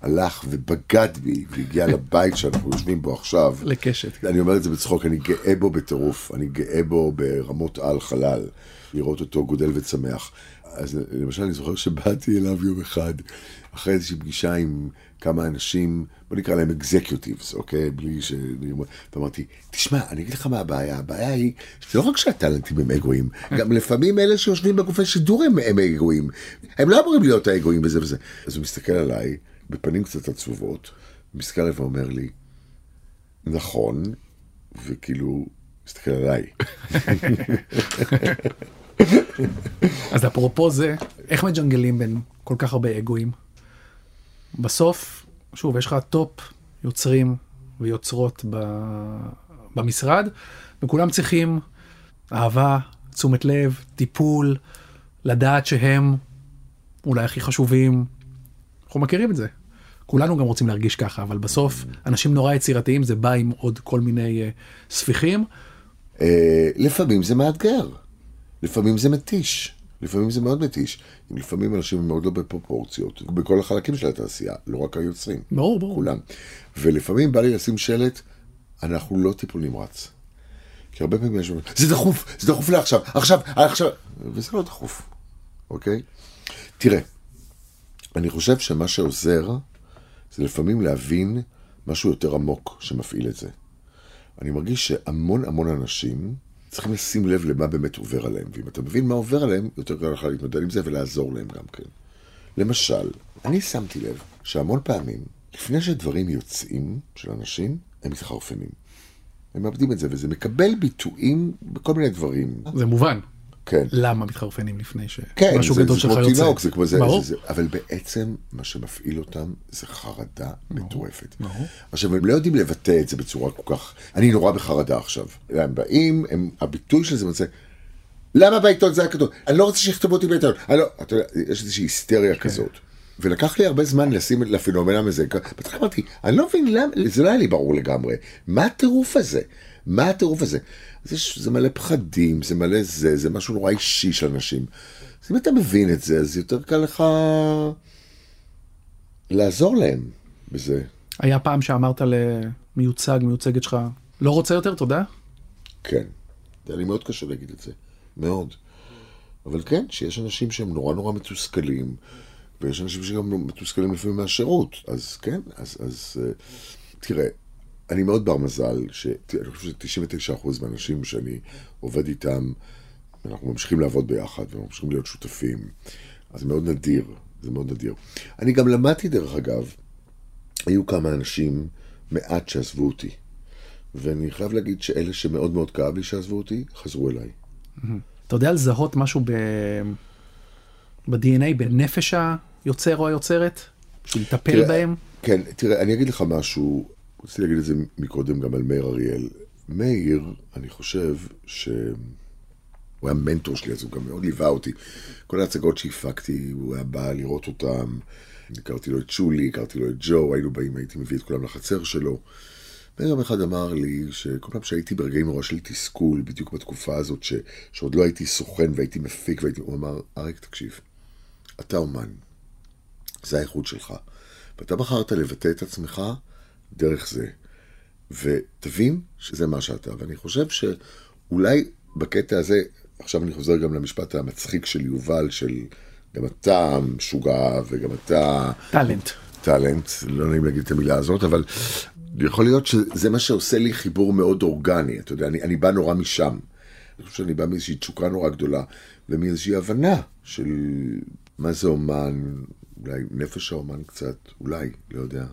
B: הלך ובגד בי והגיע לבית שאנחנו יושבים בו עכשיו.
A: לקשת.
B: אני אומר את זה בצחוק, אני גאה בו בטירוף, אני גאה בו ברמות על חלל, לראות אותו גודל וצמח. אז למשל אני זוכר שבאתי אליו יום אחד, אחרי איזושהי פגישה עם כמה אנשים, בוא נקרא להם אקזקיוטיבס, אוקיי? בלי ש... ואמרתי, תשמע, אני אגיד לך מה הבעיה, הבעיה היא, זה לא רק שהטאלנטים הם אגואים, גם לפעמים אלה שיושבים בגופי שידור הם, הם אגואים. הם לא אמורים להיות האגואים בזה וזה. אז הוא מסתכל עליי, בפנים קצת עצובות, מסתכל עליי ואומר לי, נכון, וכאילו, מסתכל עליי.
A: אז אפרופו זה, איך מג'נגלים בין כל כך הרבה אגואים? בסוף, שוב, יש לך טופ יוצרים ויוצרות ב... במשרד, וכולם צריכים אהבה, תשומת לב, טיפול, לדעת שהם אולי הכי חשובים. אנחנו מכירים את זה. כולנו גם רוצים להרגיש ככה, אבל בסוף אנשים נורא יצירתיים, זה בא עם עוד כל מיני uh, ספיחים.
B: Uh, לפעמים זה מאתגר. לפעמים זה מתיש, לפעמים זה מאוד מתיש. לפעמים אנשים הם מאוד לא בפרופורציות, בכל החלקים של התעשייה, לא רק היוצרים.
A: ברור, ברור.
B: כולם. ולפעמים בא לי לשים שלט, אנחנו לא טיפול נמרץ. כי הרבה פעמים יש... זה דחוף, זה דחוף לעכשיו, עכשיו, עכשיו, וזה לא דחוף, אוקיי? תראה, אני חושב שמה שעוזר, זה לפעמים להבין משהו יותר עמוק שמפעיל את זה. אני מרגיש שהמון המון אנשים צריכים לשים לב למה באמת עובר עליהם, ואם אתה מבין מה עובר עליהם, יותר קל לך להתמודד עם זה ולעזור להם גם כן. למשל, אני שמתי לב שהמון פעמים, לפני שדברים יוצאים של אנשים, הם מתחרפנים. הם מאבדים את זה, וזה מקבל ביטויים בכל מיני דברים.
A: זה מובן.
B: כן.
A: למה מתחרפנים לפני ש...
B: כן,
A: משהו
B: זה,
A: גדול
B: זה
A: שלך
B: כמו
A: יוצא.
B: תינוק, זה כמו זה,
A: ברור.
B: זה, זה, אבל בעצם מה שמפעיל אותם זה חרדה מטורפת. עכשיו, הם לא יודעים לבטא את זה בצורה כל כך... אני נורא בחרדה עכשיו. הם באים, הם, הביטוי של זה מצא... למה בעיתון זה היה כתוב? אני לא רוצה שיכתבו אותי בעיתון. אני לא, אתה יודע, יש איזושהי היסטריה כזאת. ולקח לי הרבה זמן לשים לפנומנם הזה. בהתחלה אמרתי, אני לא מבין למה, זה לא היה לי ברור לגמרי. מה הטירוף הזה? מה הטירוף הזה? זה, זה מלא פחדים, זה מלא זה, זה משהו נורא אישי של אנשים. אז אם אתה מבין את זה, אז יותר קל לך לעזור להם בזה.
A: היה פעם שאמרת למיוצג, מיוצגת שלך, לא רוצה יותר, תודה?
B: כן. היה לי מאוד קשה להגיד את זה. מאוד. אבל כן, שיש אנשים שהם נורא נורא מתוסכלים, ויש אנשים שגם מתוסכלים לפעמים מהשירות. אז כן, אז, אז אה, תראה, אני מאוד בר מזל, שאני חושב ש-99% מהאנשים שאני עובד איתם, אנחנו ממשיכים לעבוד ביחד, ואנחנו ממשיכים להיות שותפים. אז זה מאוד נדיר, זה מאוד נדיר. אני גם למדתי, דרך אגב, היו כמה אנשים, מעט שעזבו אותי. ואני חייב להגיד שאלה שמאוד מאוד כאב לי שעזבו אותי, חזרו אליי.
A: אתה יודע לזהות משהו ב... ב-DNA, בנפש היוצר או היוצרת? בשביל לטפל
B: תראה,
A: בהם?
B: כן, תראה, אני אגיד לך משהו, רציתי להגיד את זה מקודם גם על מאיר אריאל. מאיר, אני חושב ש... הוא היה מנטור שלי, אז הוא גם מאוד ליווה אותי. כל ההצגות שהפקתי, הוא היה בא לראות אותם. הכרתי לו את שולי, הכרתי לו את ג'ו, היינו באים, הייתי מביא את כולם לחצר שלו. ויום אחד אמר לי שכל פעם שהייתי ברגעים נורא של תסכול, בדיוק בתקופה הזאת, ש... שעוד לא הייתי סוכן והייתי מפיק, והייתי... הוא אמר, אריק, תקשיב, אתה אומן, זה האיכות שלך, ואתה בחרת לבטא את עצמך דרך זה, ותבין שזה מה שאתה. ואני חושב שאולי בקטע הזה, עכשיו אני חוזר גם למשפט המצחיק של יובל, של גם אתה משוגע וגם אתה...
A: טאלנט.
B: טאלנט, לא נעים להגיד את המילה הזאת, אבל יכול להיות שזה מה שעושה לי חיבור מאוד אורגני, אתה יודע, אני, אני בא נורא משם. אני חושב שאני בא מאיזושהי תשוקה נורא גדולה, ומאיזושהי הבנה של מה זה אומן, אולי נפש האומן קצת, אולי, לא יודע.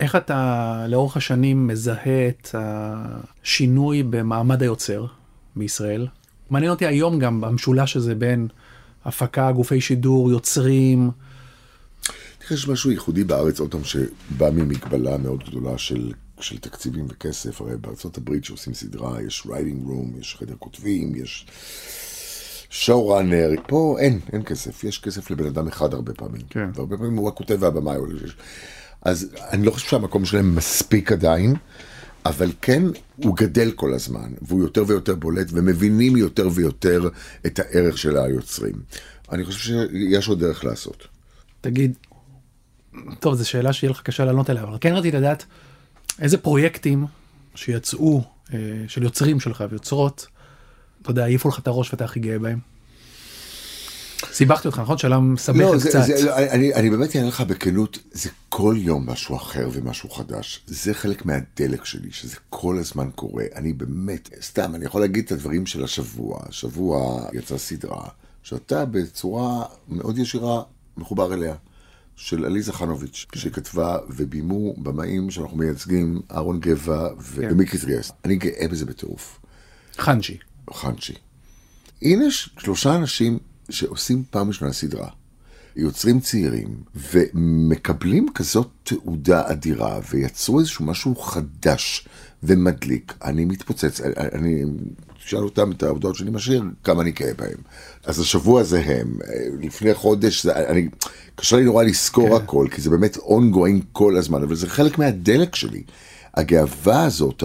A: איך אתה לאורך השנים מזהה את השינוי במעמד היוצר בישראל? מעניין אותי היום גם במשולש הזה בין הפקה, גופי שידור, יוצרים.
B: יש משהו ייחודי בארץ, עוד פעם, שבא ממגבלה מאוד גדולה של, של תקציבים וכסף. הרי בארצות הברית שעושים סדרה, יש רייטינג רום, יש חדר כותבים, יש ראנר. פה אין, אין כסף. יש כסף לבן אדם אחד הרבה פעמים.
A: כן.
B: והרבה פעמים הוא הכותב והבמאי. אז אני לא חושב שהמקום שלהם מספיק עדיין. אבל כן, הוא גדל כל הזמן, והוא יותר ויותר בולט, ומבינים יותר ויותר את הערך של היוצרים. אני חושב שיש עוד דרך לעשות.
A: תגיד, טוב, זו שאלה שיהיה לך קשה לענות עליה, אבל כן רציתי לדעת איזה פרויקטים שיצאו, אה, של יוצרים שלך ויוצרות, אתה יודע, העיפו לך את הראש ואתה הכי גאה בהם. סיבכתי אותך, נכון? שאלה מסבכת
B: לא, זה,
A: קצת.
B: זה, אני, אני באמת אענה לך בכנות, זה כל יום משהו אחר ומשהו חדש. זה חלק מהדלק שלי, שזה כל הזמן קורה. אני באמת, סתם, אני יכול להגיד את הדברים של השבוע. השבוע יצאה סדרה, שאתה בצורה מאוד ישירה מחובר אליה. של עליזה חנוביץ', שכתבה ובימו במאים שאנחנו מייצגים, אהרון גבע
A: כן.
B: ומיקי טריאס. אני גאה בזה בטירוף.
A: חנג'י.
B: חנצ'י. הנה שלושה אנשים שעושים פעם ראשונה סדרה. יוצרים צעירים, ומקבלים כזאת תעודה אדירה, ויצרו איזשהו משהו חדש ומדליק. אני מתפוצץ, אני, תשאל אותם את העבודות שאני משאיר, כמה אני גאה בהם. אז השבוע זה הם. לפני חודש, זה, אני, קשה לי נורא לזכור
A: כן.
B: הכל, כי זה באמת ongoing כל הזמן, אבל זה חלק מהדלק שלי. הגאווה הזאת,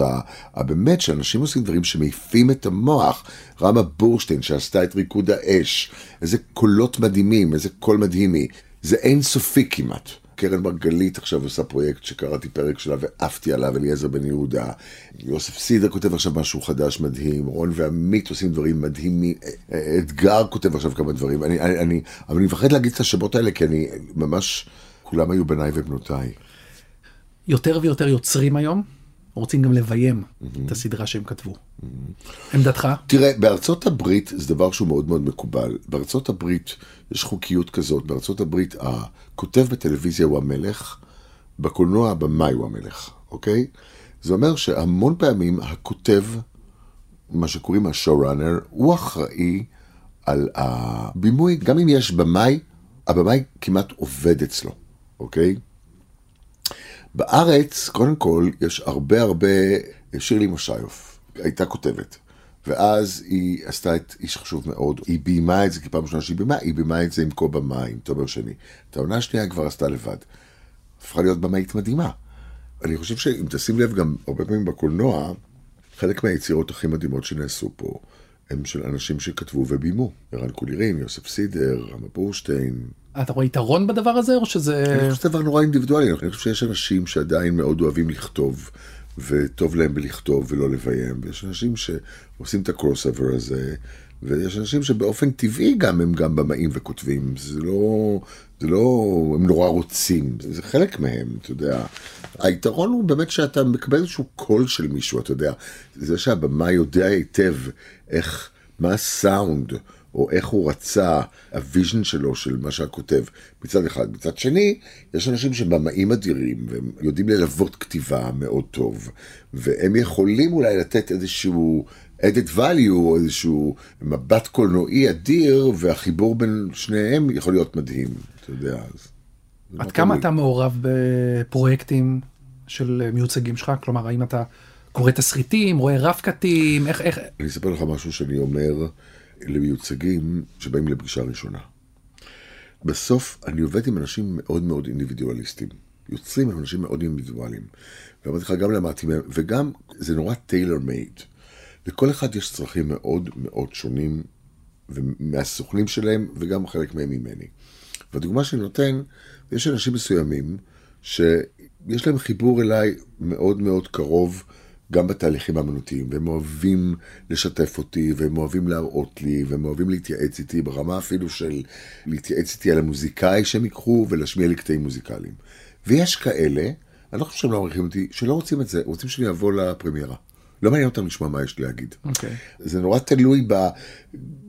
B: הבאמת, שאנשים עושים דברים שמעיפים את המוח. רמה בורשטיין שעשתה את ריקוד האש, איזה קולות מדהימים, איזה קול מדהים היא. זה אין סופי כמעט. קרן מרגלית עכשיו עושה פרויקט שקראתי פרק שלה ועפתי עליו, אליעזר בן יהודה. יוסף סידר כותב עכשיו משהו חדש מדהים, רון ועמית עושים דברים מדהימים, אתגר כותב עכשיו כמה דברים. אני, אני, אני, אבל אני מפחד להגיד את השמות האלה, כי אני ממש, כולם היו בניי ובנותיי.
A: יותר ויותר יוצרים היום רוצים גם לביים את הסדרה שהם כתבו. עמדתך?
B: תראה, בארצות הברית זה דבר שהוא מאוד מאוד מקובל. בארצות הברית יש חוקיות כזאת. בארצות הברית הכותב בטלוויזיה הוא המלך, בקולנוע הבמאי הוא המלך, אוקיי? זה אומר שהמון פעמים הכותב, מה שקוראים השואו-ראנר, הוא אחראי על הבימוי. גם אם יש במאי, הבמאי כמעט עובד אצלו, אוקיי? בארץ, קודם כל, יש הרבה הרבה, שירלי מושיוף, הייתה כותבת. ואז היא עשתה את איש חשוב מאוד, היא ביימה את זה, כי פעם ראשונה שהיא ביימה, היא ביימה את זה עם כה במאי, עם תומר שני. את העונה השנייה היא כבר עשתה לבד. הפכה להיות במאית מדהימה. אני חושב שאם תשים לב גם הרבה פעמים בקולנוע, חלק מהיצירות הכי מדהימות שנעשו פה הם של אנשים שכתבו ובימו. ערן קולירין, יוסף סידר, רמה בורשטיין.
A: אתה רואה יתרון בדבר הזה, או שזה...
B: אני חושב שזה דבר נורא אינדיבידואלי, אני חושב שיש אנשים שעדיין מאוד אוהבים לכתוב, וטוב להם בלכתוב ולא לביים, ויש אנשים שעושים את הקרוס הזה, ויש אנשים שבאופן טבעי גם הם גם במאים וכותבים, זה לא, זה לא, הם נורא רוצים, זה חלק מהם, אתה יודע. היתרון הוא באמת שאתה מקבל איזשהו קול של מישהו, אתה יודע. זה שהבמאי יודע היטב איך, מה הסאונד, או איך הוא רצה, ה vision שלו, של מה שהכותב, מצד אחד. מצד שני, יש אנשים שבמאים אדירים, והם יודעים ללוות כתיבה מאוד טוב, והם יכולים אולי לתת איזשהו added value, או איזשהו מבט קולנועי אדיר, והחיבור בין שניהם יכול להיות מדהים, אתה יודע. אז...
A: עד כמה אתה מעורב בפרויקטים של מיוצגים שלך? כלומר, האם אתה קורא תסריטים, רואה רב-קטים, איך, איך...
B: אני אספר לך משהו שאני אומר למיוצגים שבאים לפגישה ראשונה. בסוף אני עובד עם אנשים מאוד מאוד אינדיבידואליסטים. יוצרים הם אנשים מאוד אינדיבידואליים. ואמרתי לך, גם למדתי מהם, וגם זה נורא טיילר מייד. לכל אחד יש צרכים מאוד מאוד שונים מהסוכנים שלהם, וגם חלק מהם ממני. והדוגמה שאני נותן, יש אנשים מסוימים שיש להם חיבור אליי מאוד מאוד קרוב, גם בתהליכים האמנותיים, והם אוהבים לשתף אותי, והם אוהבים להראות לי, והם אוהבים להתייעץ איתי, ברמה אפילו של להתייעץ איתי על המוזיקאי שהם ייקחו, ולהשמיע לי קטעים מוזיקליים. ויש כאלה, אני לא חושב שהם לא מעריכים אותי, שלא רוצים את זה, רוצים שאני אבוא לפרמיירה. לא מעניין אותם לשמוע מה יש לי להגיד.
A: Okay. אוקיי.
B: זה נורא תלוי ב,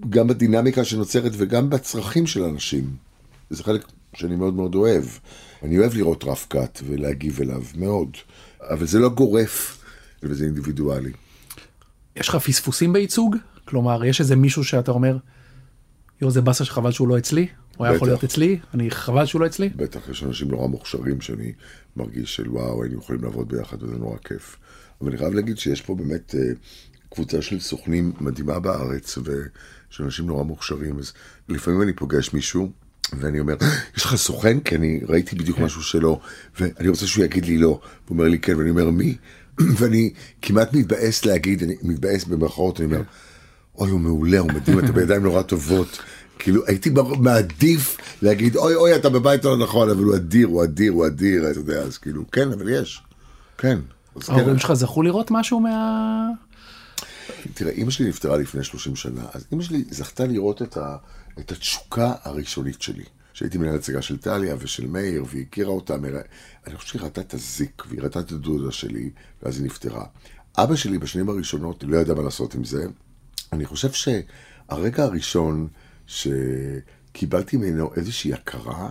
B: גם בדינמיקה שנוצרת וגם בצרכים של אנשים. זה חלק שאני מאוד מאוד אוהב. אני אוהב לראות רף קאט ולהגיב אליו, מאוד. אבל זה לא גורף, וזה אינדיבידואלי.
A: יש לך פספוסים בייצוג? כלומר, יש איזה מישהו שאתה אומר, יו, זה באסה שחבל שהוא לא אצלי? הוא היה יכול להיות אצלי? אני חבל שהוא לא אצלי?
B: בטח, יש אנשים נורא מוכשרים שאני מרגיש של וואו, היינו יכולים לעבוד ביחד וזה נורא כיף. אבל אני חייב להגיד שיש פה באמת אה, קבוצה של סוכנים מדהימה בארץ, ושל אנשים נורא מוכשרים. אז לפעמים אני פוגש מישהו, ואני אומר, יש לך סוכן? כי אני ראיתי בדיוק משהו שלו, ואני רוצה שהוא יגיד לי לא. הוא אומר לי כן, ואני אומר, מי? ואני כמעט מתבאס להגיד, אני מתבאס במרכאות, אני אומר, אוי, הוא מעולה, הוא מדהים, אתה בידיים נורא טובות. כאילו, הייתי מעדיף להגיד, אוי, אוי, אתה בבית לא נכון, אבל הוא אדיר, הוא אדיר, הוא אדיר, אתה יודע, אז כאילו, כן, אבל יש. כן.
A: ההורים שלך זכו לראות משהו מה...
B: תראה, אימא שלי נפטרה לפני 30 שנה, אז אימא שלי זכתה לראות את, ה, את התשוקה הראשונית שלי. שהייתי מנהל הצגה של טליה ושל מאיר, והיא הכירה אותה, מרא... אני חושב שהיא ראתה את הזיק, והיא ראתה את הדודה שלי, ואז היא נפטרה. אבא שלי בשנים הראשונות לא ידע מה לעשות עם זה. אני חושב שהרגע הראשון שקיבלתי ממנו איזושהי הכרה,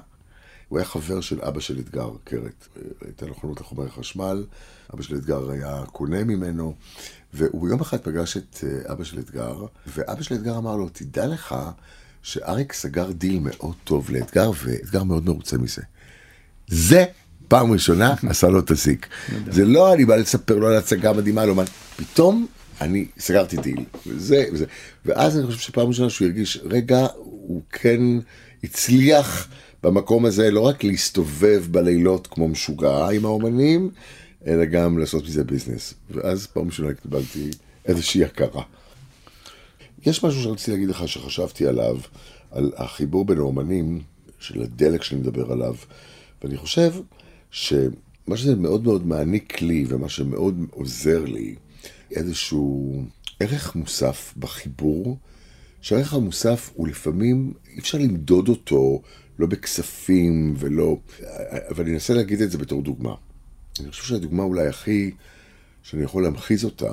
B: הוא היה חבר של אבא של אתגר קרת. הייתה לו חנות לחומרי חשמל, אבא של אתגר היה קונה ממנו, והוא יום אחד פגש את אה, אבא של אתגר, ואבא של אתגר אמר לו, תדע לך שאריק סגר דיל מאוד טוב לאתגר, ואתגר מאוד מרוצה מזה. זה פעם ראשונה עשה לו את הזיק. זה לא אני בא לספר לו על הצגה מדהימה, לא מה, פתאום אני סגרתי דיל, וזה, וזה. ואז אני חושב שפעם ראשונה שהוא הרגיש, רגע, הוא כן הצליח במקום הזה לא רק להסתובב בלילות כמו משוגע עם האומנים, אלא גם לעשות מזה ביזנס. ואז פעם ראשונה קיבלתי איזושהי הכרה. יש משהו שרציתי להגיד לך שחשבתי עליו, על החיבור בין האומנים, של הדלק שאני מדבר עליו, ואני חושב שמה שזה מאוד מאוד מעניק לי, ומה שמאוד עוזר לי, איזשהו ערך מוסף בחיבור, שהערך המוסף הוא לפעמים, אי אפשר למדוד אותו לא בכספים ולא... אבל אני אנסה להגיד את זה בתור דוגמה. אני חושב שהדוגמה אולי הכי, שאני יכול להמחיז אותה,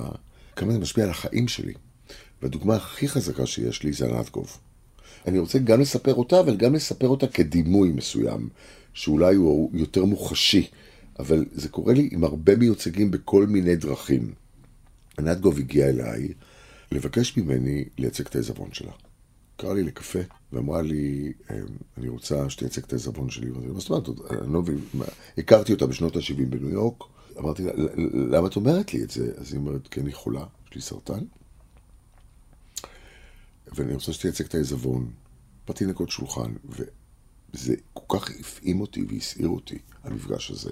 B: כמה זה משפיע על החיים שלי. והדוגמה הכי חזקה שיש לי זה ענת גוב. אני רוצה גם לספר אותה, אבל גם לספר אותה כדימוי מסוים, שאולי הוא יותר מוחשי, אבל זה קורה לי עם הרבה מיוצגים בכל מיני דרכים. ענת גוב הגיעה אליי לבקש ממני לייצג את העזבון שלה. קרא לי לקפה ואמרה לי, אמ, אני רוצה שתייצג את העזבון שלי. מה זאת אומרת, אני לא מבין, הכרתי אותה בשנות ה-70 בניו יורק, אמרתי לה, למה את אומרת לי את זה? אז היא אומרת, כי אני חולה, יש לי סרטן, ואני רוצה שתייצג את העזבון. באתי לנקות שולחן, וזה כל כך הפעים אותי והסעיר אותי, המפגש הזה,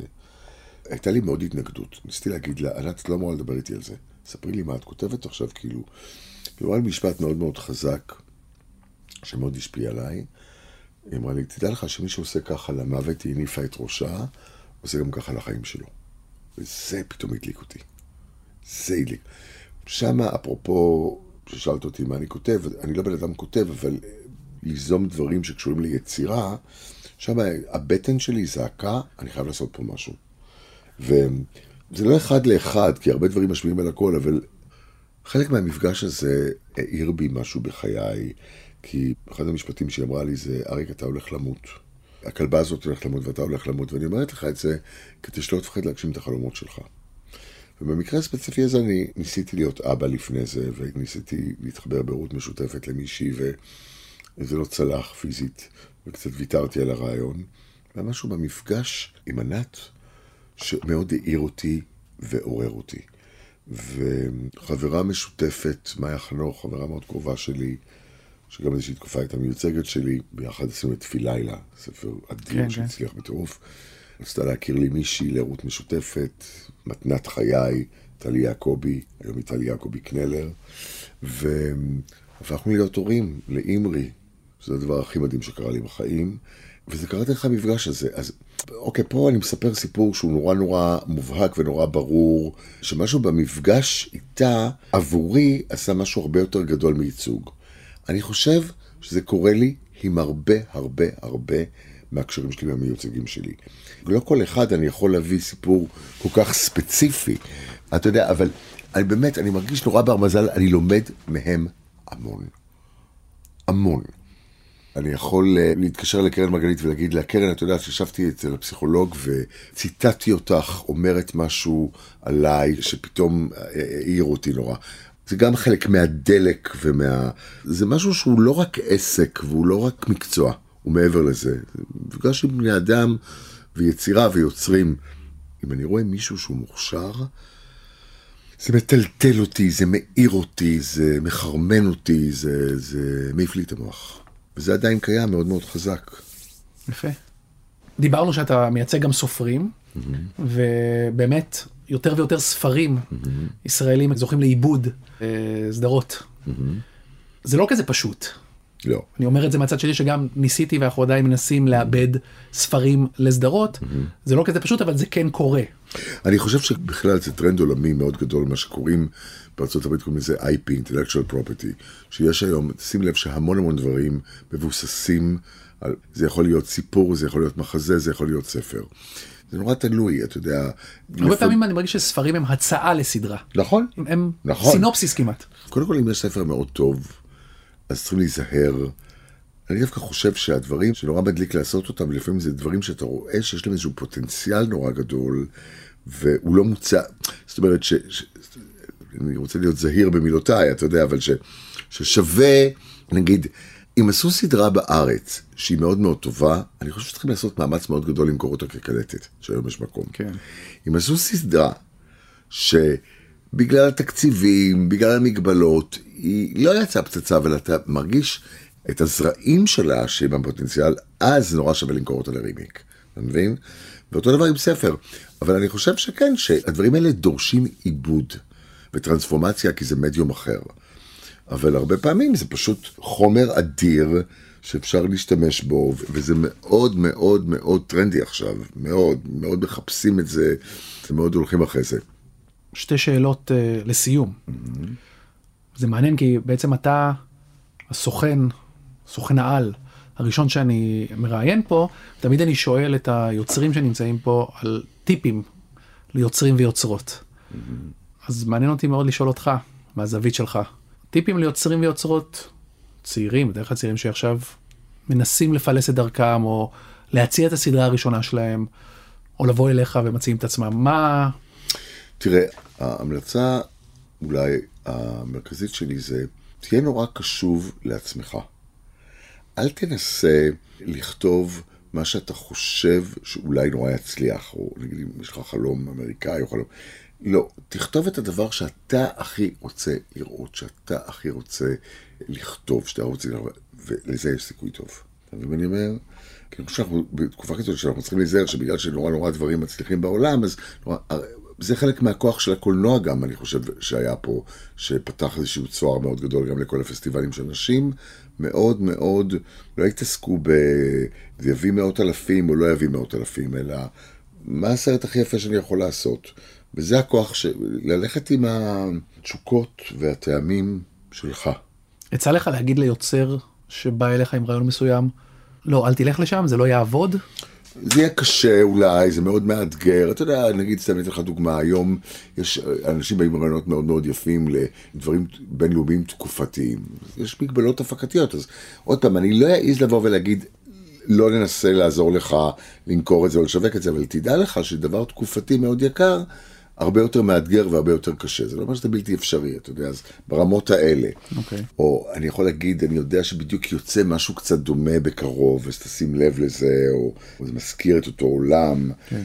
B: הייתה לי מאוד התנגדות. ניסיתי להגיד לה, ענת, את לא אמורה לדבר איתי על זה. ספרי לי מה את כותבת עכשיו, כאילו. היא אמרה לי משפט מאוד מאוד חזק, שמאוד השפיע עליי. היא אמרה לי, תדע לך שמי שעושה ככה למוות, היא הניפה את ראשה, עושה גם ככה לחיים שלו. וזה פתאום הדליק אותי. זה הדליק. שמה, אפרופו, ששאלת אותי מה אני כותב, אני לא בן אדם כותב, אבל ליזום דברים שקשורים ליצירה, שם הבטן שלי זעקה, אני חייב לעשות פה משהו. וזה לא אחד לאחד, כי הרבה דברים משפיעים על הכל, אבל חלק מהמפגש הזה העיר בי משהו בחיי, כי אחד המשפטים שהיא אמרה לי זה, אריק, אתה הולך למות. הכלבה הזאת הולכת למות ואתה הולך למות, ואני אומרת לך את זה כדי שלא תפחד להגשים את החלומות שלך. ובמקרה הספציפי הזה אני ניסיתי להיות אבא לפני זה, וניסיתי להתחבר בהורות משותפת למישהי, וזה לא צלח פיזית, וקצת ויתרתי על הרעיון. והיה משהו במפגש עם ענת, שמאוד העיר אותי ועורר אותי. וחברה משותפת, מאיה חנוך, חברה מאוד קרובה שלי, שגם איזושהי תקופה הייתה מיוצגת שלי, ביחד עשינו את תפילילה, ספר אדיר כן, שהצליח כן. בטירוף. רצתה להכיר לי מישהי לערות משותפת, מתנת חיי, טלי יעקבי, היום היא טלי יעקבי קנלר, והפכנו להיות הורים לאימרי, שזה הדבר הכי מדהים שקרה לי בחיים, וזה קרה דרך המפגש הזה. אז אוקיי, פה אני מספר סיפור שהוא נורא נורא מובהק ונורא ברור, שמשהו במפגש איתה, עבורי, עשה משהו הרבה יותר גדול מייצוג. אני חושב שזה קורה לי עם הרבה הרבה הרבה מהקשרים שלי והמיוצגים שלי. לא כל אחד אני יכול להביא סיפור כל כך ספציפי, אתה יודע, אבל אני באמת, אני מרגיש נורא בר מזל, אני לומד מהם המון. המון. אני יכול אה, להתקשר לקרן מרגלית ולהגיד לה, קרן, את יודעת שישבתי אצל הפסיכולוג וציטטתי אותך אומרת משהו עליי שפתאום אה, אה, העיר אותי נורא. זה גם חלק מהדלק ומה... זה משהו שהוא לא רק עסק והוא לא רק מקצוע, הוא מעבר לזה. זה מפגש עם בני אדם ויצירה ויוצרים. אם אני רואה מישהו שהוא מוכשר, זה מטלטל אותי, זה מאיר אותי, זה מחרמן אותי, זה, זה מעיף לי את המוח. וזה עדיין קיים מאוד מאוד חזק.
A: יפה. דיברנו שאתה מייצג גם סופרים, mm-hmm. ובאמת יותר ויותר ספרים mm-hmm. ישראלים זוכים לעיבוד אה, סדרות. Mm-hmm. זה לא כזה פשוט.
B: לא.
A: אני אומר את זה מהצד שלי שגם ניסיתי ואנחנו עדיין מנסים לאבד ספרים לסדרות. Mm-hmm. זה לא כזה פשוט אבל זה כן קורה.
B: אני חושב שבכלל זה טרנד עולמי מאוד גדול מה שקוראים בארה"ב קוראים לזה IP, intellectual property, שיש היום, שים לב שהמון המון דברים מבוססים על, זה יכול להיות סיפור, זה יכול להיות מחזה, זה יכול להיות ספר. זה נורא תלוי, אתה יודע.
A: הרבה לפ... פעמים אני מרגיש שספרים הם הצעה לסדרה.
B: נכון.
A: הם נכון. סינופסיס כמעט.
B: קודם כל, אם יש ספר מאוד טוב, אז צריכים להיזהר. אני דווקא חושב שהדברים שנורא מדליק לעשות אותם, לפעמים זה דברים שאתה רואה שיש להם איזשהו פוטנציאל נורא גדול, והוא לא מוצע. זאת אומרת, ש, ש, אני רוצה להיות זהיר במילותיי, אתה יודע, אבל ש, ששווה, נגיד, אם עשו סדרה בארץ שהיא מאוד מאוד טובה, אני חושב שצריכים לעשות מאמץ מאוד גדול למכור אותה כקלטת, שהיום יש מקום.
A: כן.
B: אם עשו סדרה שבגלל התקציבים, בגלל המגבלות, היא לא יצאה פצצה, אבל אתה מרגיש את הזרעים שלה, שהם הפוטנציאל, אז נורא שווה למכור אותה לרימיק, אתה מבין? ואותו דבר עם ספר. אבל אני חושב שכן, שהדברים האלה דורשים עיבוד וטרנספורמציה, כי זה מדיום אחר. אבל הרבה פעמים זה פשוט חומר אדיר שאפשר להשתמש בו, וזה מאוד מאוד מאוד טרנדי עכשיו, מאוד, מאוד מחפשים את זה, ומאוד הולכים אחרי זה.
A: שתי שאלות uh, לסיום. Mm-hmm. זה מעניין כי בעצם אתה הסוכן, סוכן העל הראשון שאני מראיין פה, תמיד אני שואל את היוצרים שנמצאים פה על טיפים ליוצרים ויוצרות. Mm-hmm. אז מעניין אותי מאוד לשאול אותך, מהזווית שלך. טיפים ליוצרים ויוצרות צעירים, בדרך כלל צעירים שעכשיו מנסים לפלס את דרכם, או להציע את הסדרה הראשונה שלהם, או לבוא אליך ומציעים את עצמם. מה...
B: תראה, ההמלצה אולי המרכזית שלי זה, תהיה נורא קשוב לעצמך. אל תנסה לכתוב מה שאתה חושב שאולי נורא יצליח, או נגיד אם יש לך חלום אמריקאי או חלום, לא, תכתוב את הדבר שאתה הכי רוצה לראות, שאתה הכי רוצה לכתוב, שאתה רוצה לראות, ולזה יש סיכוי טוב. אתה מבין מה אני אומר? כי אני חושב שאנחנו בתקופה כזאת שאנחנו צריכים להיזהר שבגלל שנורא נורא דברים מצליחים בעולם, אז נורא, זה חלק מהכוח של הקולנוע גם, אני חושב, שהיה פה, שפתח איזשהו צוהר מאוד גדול גם לכל הפסטיבלים של נשים, מאוד מאוד, לא התעסקו ב... זה יביא מאות אלפים או לא יביא מאות אלפים, אלא מה הסרט הכי יפה שאני יכול לעשות? וזה הכוח של ללכת עם התשוקות והטעמים שלך.
A: יצא לך להגיד ליוצר שבא אליך עם רעיון מסוים, לא, אל תלך לשם, זה לא יעבוד?
B: זה יהיה קשה אולי, זה מאוד מאתגר. אתה יודע, נגיד, סתם אתן לך דוגמה, היום יש אנשים באים רעיונות מאוד מאוד יפים לדברים בינלאומיים תקופתיים. יש מגבלות הפקתיות, אז עוד פעם, אני לא אעז לבוא ולהגיד, לא ננסה לעזור לך למכור את זה או לשווק את זה, אבל תדע לך שדבר תקופתי מאוד יקר, הרבה יותר מאתגר והרבה יותר קשה. זה לא אומר שזה בלתי אפשרי, אתה יודע, אז ברמות האלה.
A: אוקיי.
B: או אני יכול להגיד, אני יודע שבדיוק יוצא משהו קצת דומה בקרוב, אז תשים לב לזה, או, או זה מזכיר את אותו עולם.
A: כן.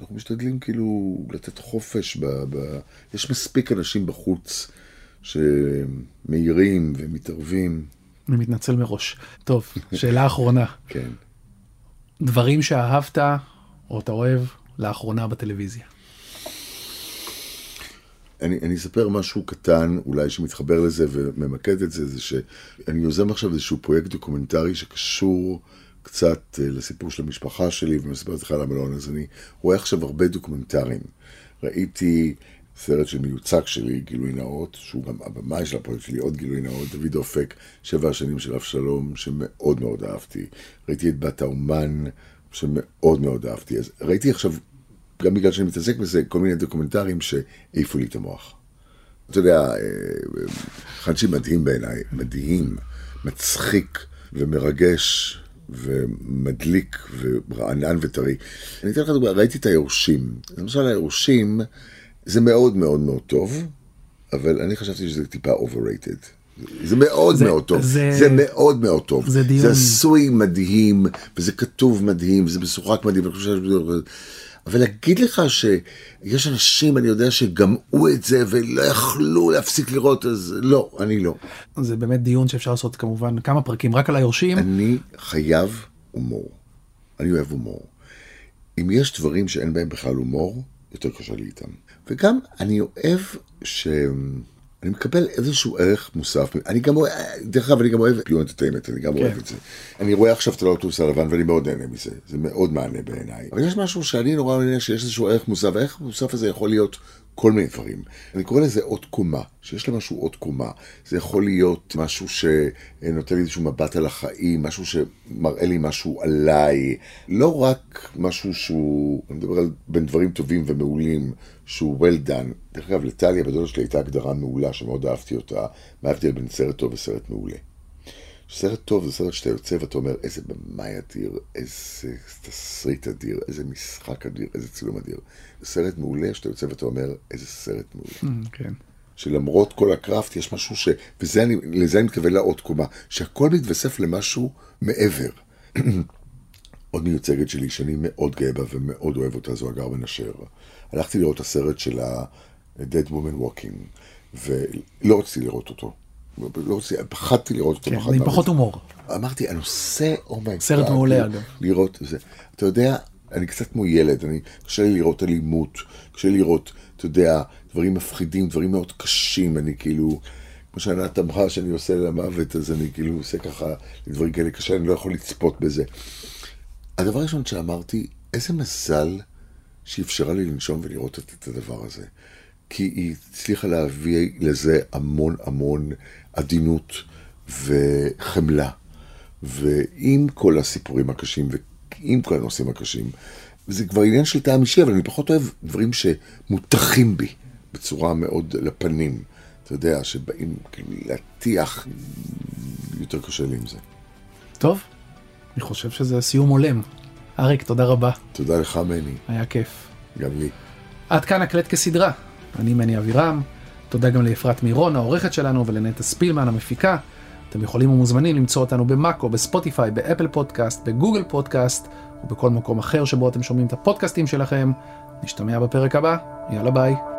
B: אנחנו משתדלים כאילו לתת חופש, ב, ב... יש מספיק אנשים בחוץ שמעירים ומתערבים.
A: אני מתנצל מראש. טוב, שאלה אחרונה.
B: כן.
A: דברים שאהבת או אתה אוהב לאחרונה בטלוויזיה.
B: אני, אני אספר משהו קטן, אולי שמתחבר לזה וממקד את זה, זה שאני יוזם עכשיו איזשהו פרויקט דוקומנטרי שקשור קצת אה, לסיפור של המשפחה שלי, ומספר לך על המלון, אז אני רואה עכשיו הרבה דוקומנטרים. ראיתי סרט של מיוצג שלי, גילוי נאות, שהוא גם הבמאי של הפרויקט שלי, עוד גילוי נאות, דוד אופק, שבע השנים של אבשלום, שמאוד מאוד אהבתי. ראיתי את בת האומן, שמאוד מאוד אהבתי. אז ראיתי עכשיו גם בגלל שאני מתעסק בזה, כל מיני דוקומנטרים שהעיפו לי את המוח. אתה יודע, אה, חנצ'י מדהים בעיניי, מדהים, מצחיק ומרגש ומדליק ורענן וטרי. אני אתן לך דוגמא, ראיתי את היורשים. למשל היורשים זה מאוד מאוד מאוד טוב, אבל אני חשבתי שזה טיפה overrated. זה מאוד זה, מאוד טוב, זה, זה מאוד מאוד טוב,
A: זה דיון,
B: זה עשוי מדהים, וזה כתוב מדהים, וזה משוחק מדהים, אבל להגיד לך שיש אנשים, אני יודע, שגמאו את זה ולא יכלו להפסיק לראות, אז לא, אני לא.
A: זה באמת דיון שאפשר לעשות כמובן כמה פרקים רק על היורשים.
B: אני חייב הומור. אני אוהב הומור. אם יש דברים שאין בהם בכלל הומור, יותר קשה לי איתם. וגם אני אוהב ש... אני מקבל איזשהו ערך מוסף. אני גם אוהב, דרך אגב, אני גם אוהב פיו אנטרטיימנט, אני גם כן. אוהב את זה. אני רואה עכשיו את האוטובוס הלבן ואני מאוד נהנה מזה, זה מאוד מענה בעיניי. אבל יש משהו שאני נורא נהנה שיש איזשהו ערך מוסף, והערך המוסף הזה יכול להיות כל מיני דברים. אני קורא לזה עוד קומה, שיש למשהו עוד קומה. זה יכול להיות משהו שנותן לי איזשהו מבט על החיים, משהו שמראה לי משהו עליי. לא רק משהו שהוא, אני מדבר על בין דברים טובים ומעולים, שהוא well done. דרך אגב, לטליה, בדודה שלי הייתה הגדרה מעולה, שמאוד אהבתי אותה, מה ההבדל בין סרט טוב וסרט מעולה. סרט טוב זה סרט שאתה יוצא ואתה אומר, איזה במאי אדיר, איזה תסריט אדיר, איזה משחק אדיר, איזה צילום אדיר. סרט מעולה שאתה יוצא ואתה אומר, איזה סרט מעולה.
A: Mm, כן.
B: שלמרות כל הקראפט יש משהו ש... ולזה אני, אני מתכוון לעוד קומה, שהכל מתווסף למשהו מעבר. עוד מיוצגת שלי שאני מאוד גאה בה ומאוד אוהב אותה, זו הגר בן אשר. הלכתי לראות את הסרט של ה-Dead Woman Walking, ולא רציתי לראות אותו. לא רציתי, פחדתי לראות אותו.
A: כן, עם פחות הומור.
B: אמרתי, הנושא, oh my god.
A: סרט מעולה אגב.
B: לראות זה. אתה יודע, אני קצת כמו ילד, אני, קשה לי לראות אלימות, קשה לי לראות, אתה יודע, דברים מפחידים, דברים מאוד קשים, אני כאילו, כמו שענת אמרה שאני עושה למוות, אז אני כאילו עושה ככה, דברים כאלה קשה, אני לא יכול לצפות בזה. הדבר הראשון שאמרתי, איזה מזל שאפשרה לי לנשום ולראות את הדבר הזה. כי היא הצליחה להביא לזה המון המון עדינות וחמלה. ועם כל הסיפורים הקשים ועם כל הנושאים הקשים, זה כבר עניין של טעם אישי, אבל אני פחות אוהב דברים שמוטחים בי בצורה מאוד לפנים. אתה יודע, שבאים כאילו להטיח, יותר קשה לי עם זה.
A: טוב, אני חושב שזה סיום הולם. אריק, תודה רבה.
B: תודה לך, מני.
A: היה כיף.
B: גם לי.
A: עד כאן הקלט כסדרה. אני מני אבירם. תודה גם לאפרת מירון, העורכת שלנו, ולנטע ספילמן, המפיקה. אתם יכולים ומוזמנים למצוא אותנו במאקו, בספוטיפיי, באפל פודקאסט, בגוגל פודקאסט, ובכל מקום אחר שבו אתם שומעים את הפודקאסטים שלכם. נשתמע בפרק הבא. יאללה ביי.